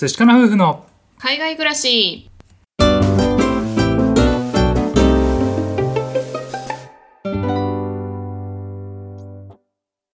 寿司かな夫婦の海外暮らし。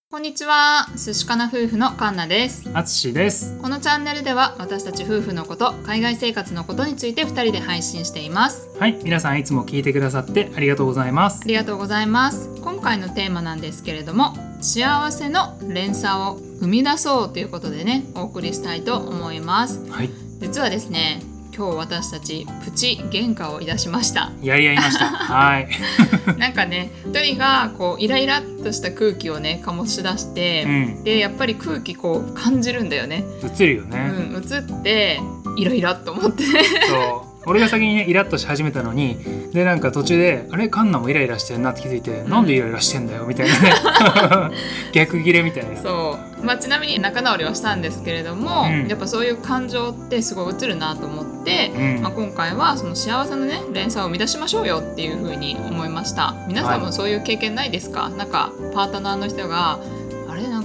こんにちは。寿司かな夫婦のカンナです。あつしです。このチャンネルでは私たち夫婦のこと海外生活のことについて2人で配信しています。はい皆さんいつも聞いてくださってありがとうございます。ありがとうございます。今回のテーマなんですけれども幸せの連鎖を生み出そうということでねお送りしたいと思います。はい。実はですね今日私たちプチ喧嘩をいたしました。やり合いました。はい。なんかね一人がこうイライラっとした空気をね醸し出して、うん。でやっぱり空気こう感じるんだよね、う映るよね、ん、映ってイライラっと思って。そう俺が先にねイラッとし始めたのにでなんか途中であれカンナもイライラしてるなって気づいて、ん。なんでイライラしてんだよみたいなね。逆ギレみたいな。そう、まあ、ちなみに仲直りはしたんですけれども、うん。やっぱそういう感情ってすごい映るなと思って、うん。まあ、今回はその幸せのね連鎖を生み出しましょうよっていうふうに思いました。皆さんもそういう経験ないですか、なんかパートナーの人が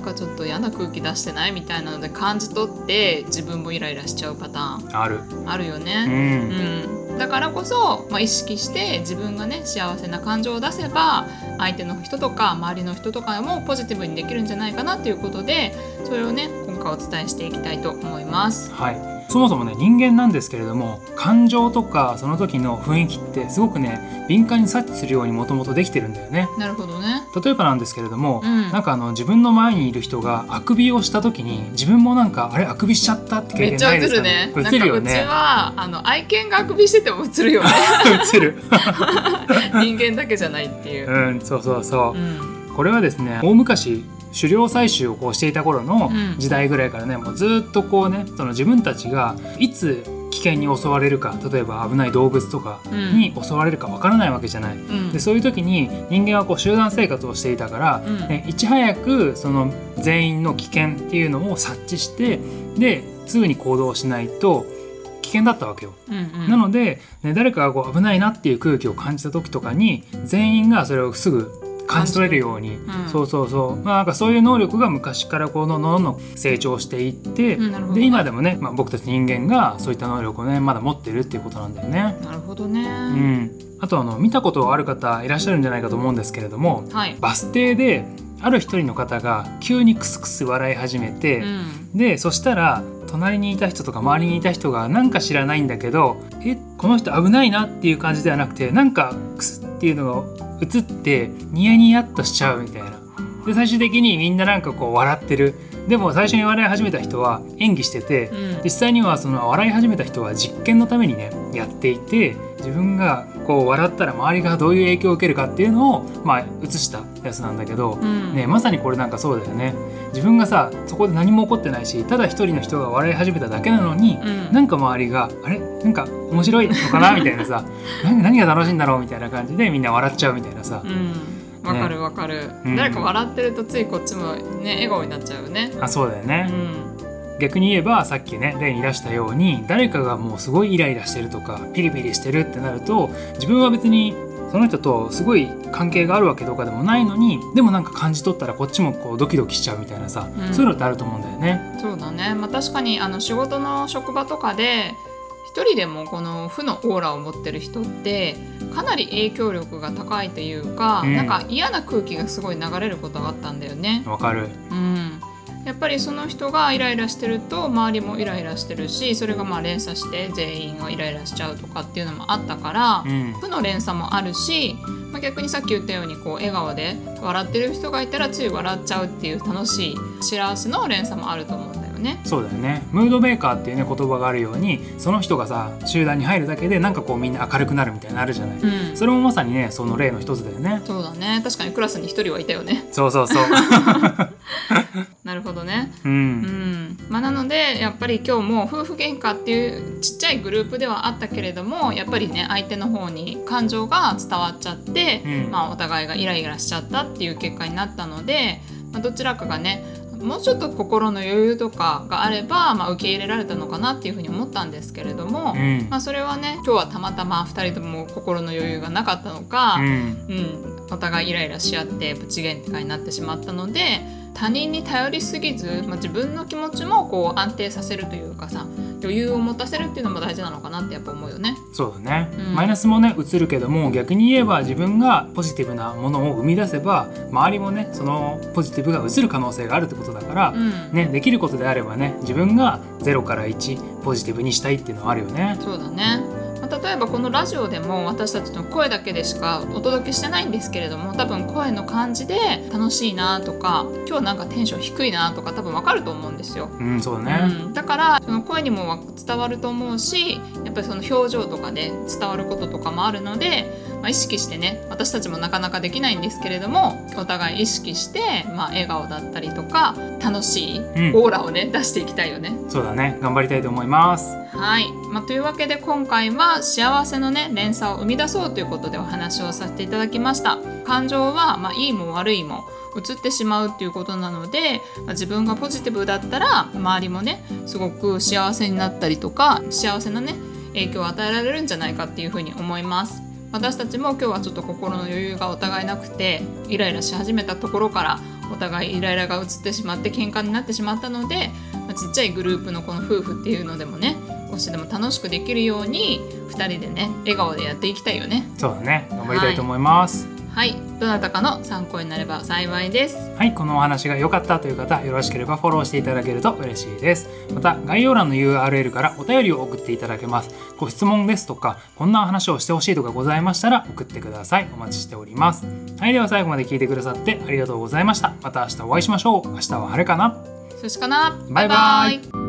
なんかちょっと嫌な空気出してないみたいなので感じ取って自分もイライラしちゃうパターン。ある。あるようね、ん、うん、だからこそ、まあ、意識して自分がね幸せな感情を出せば相手の人とか周りの人とかもポジティブにできるんじゃないかなということでそれをね今回お伝えしていきたいと思います。はいそもそもね人間なんですけれども感情とかその時の雰囲気ってすごくね敏感に察知するようにもともとできてるんだよねなるほどね。例えばなんですけれども、うんなんかあの自分の前にいる人があくびをした時に自分もなんかあれあくびしちゃったって経験めっちゃ映ないですかるね。映るよなんかうちねはあの愛犬があくびしてても映るよね。映る 人間だけじゃないっていう。うんそうそうそうう、ん、これはですね大昔狩猟採集をこうしていた頃のうん。時代ぐらいからね、もうずっとこうねその自分たちがいつ危険に襲われるか例えば危ない動物とかに襲われるかわからないわけじゃない。うん。でそういう時に人間はこう集団生活をしていたから、うん。ねいち早くその全員の危険っていうのを察知してですぐに行動しないと危険だったわけよ。うんうん。なので、ね、誰かがこう危ないなっていう空気を感じた時とかに全員がそれをすぐ感じ取れるように、うんそうそうそう、まあ、なんかそういう能力が昔からこうどんどん成長していって、うんで今でもね、まあ、僕たち人間がそういった能力をねまだ持ってるっていうことなんだよね。なるほどね。うん、あとあの見たことある方いらっしゃるんじゃないかと思うんですけれどもはい。バス停である一人の方が急にクスクス笑い始めて、うんでそしたら隣にいた人とか周りにいた人がなんか知らないんだけどえこの人危ないなっていう感じではなくてなんかクスっていうのが映ってニヤニヤっとしちゃうみたいな。で最終的にみんななんかこう笑ってるでも最初に笑い始めた人は演技してて、うん実際にはその笑い始めた人は実験のためにねやっていて自分がこう笑ったら周りがどういう影響を受けるかっていうのをまあ映したやつなんだけど、うん。ね、まさにこれなんかそうだよね。自分がさそこで何も起こってないしただ一人の人が笑い始めただけなのに、うん。なんか周りがあれ？なんか面白いのかな？みたいなさ 何何が楽しいんだろう？みたいな感じでみんな笑っちゃうみたいなさ、うん、わかるわかる、うん。誰か笑ってるとついこっちもね笑顔になっちゃうよね。あそうだようね、ん、逆に言えばさっきね例に出したように誰かがもうすごいイライラしてるとかピリピリしてるってなると自分は別にその人とすごい関係があるわけとかでもないのにでもなんか感じ取ったらこっちもこうドキドキしちゃうみたいなさ、うんそういうのってあると思うんだよね。そうだね。まあ確かにあの仕事の職場とかで一人でもこの負のオーラを持ってる人ってかなり影響力が高いというか、うんなんか嫌な空気がすごい流れることがあったんだよね。わかる。うん。やっぱりその人がイライラしてると周りもイライラしてるしそれがまあ連鎖して全員がイライラしちゃうとかっていうのもあったから、うん。負の連鎖もあるし、まあ、逆にさっき言ったようにこう笑顔で笑ってる人がいたらつい笑っちゃうっていう楽しい幸せの連鎖もあると思うね。そうだよね。ムードメーカーっていうね言葉があるようにその人がさ集団に入るだけでなんかこうみんな明るくなるみたいなのあるじゃない、うん、それもまさにねその例の一つだよね。そうだね。確かにクラスに一人はいたよね。そうそうそう。なるほどね。ううんん。まあ、なのでやっぱり今日も夫婦喧嘩っていうちっちゃいグループではあったけれどもやっぱりね相手の方に感情が伝わっちゃって、うん。まあ、お互いがイライラしちゃったっていう結果になったので、まあ、どちらかがねもうちょっと心の余裕とかがあれば、まあ、受け入れられたのかなっていうふうに思ったんですけれども、うん。まあ、それはね今日はたまたま2人とも心の余裕がなかったのか、うん。うん、お互いイライラし合ってプチ喧嘩になってしまったので他人に頼りすぎず、まあ、自分の気持ちもこう安定させるというかさ余裕を持たせるっていうのも大事なのかなってやっぱ思うよね。そうだね、うんマイナスもね映るけども逆に言えば自分がポジティブなものを生み出せば周りもねそのポジティブが映る可能性があるってことだから、うんね、できることであればね自分が0から1ポジティブにしたいっていうのはあるよね。そうだね。まあ例えばこのラジオでも私たちの声だけでしかお届けしてないんですけれども多分声の感じで楽しいなとか今日なんかテンション低いなとか多分わかると思うんですよ。うんそうだね、うん、だからその声にも伝わると思うしやっぱりその表情とかで伝わることとかもあるので、まあ、意識してね私たちもなかなかできないんですけれどもお互い意識して、まあ、笑顔だったりとか楽しいんオーラをね、出していきたいよね。そうだね頑張りたいと思います。はい、まあ、というわけで今回は幸せのね連鎖を生み出そうということでお話をさせていただきました。感情は、まあ、いいも悪いも移ってしまうっていうことなので、まあ自分がポジティブだったら周りもねすごく幸せになったりとか幸せなね影響を与えられるんじゃないかっていうふうに思います。私たちも今日はちょっと心の余裕がお互いなくてイライラし始めたところからお互いイライラが移ってしまって喧嘩になってしまったので、まあちっちゃいグループのこの夫婦っていうのでもね少しでも楽しくできるように2人でね笑顔でやっていきたいよねそうだね頑張りたいと思います。はいどなたかの参考になれば幸いですはい、このお話が良かったという方、よろしければフォローしていただけると嬉しいです。また、概要欄の URL からお便りを送っていただけます。ご質問ですとか、こんな話をしてほしいとかございましたら送ってください。お待ちしております。はい、では最後まで聞いてくださってありがとうございました。また明日お会いしましょう。明日は晴れかなそしかなバイバイ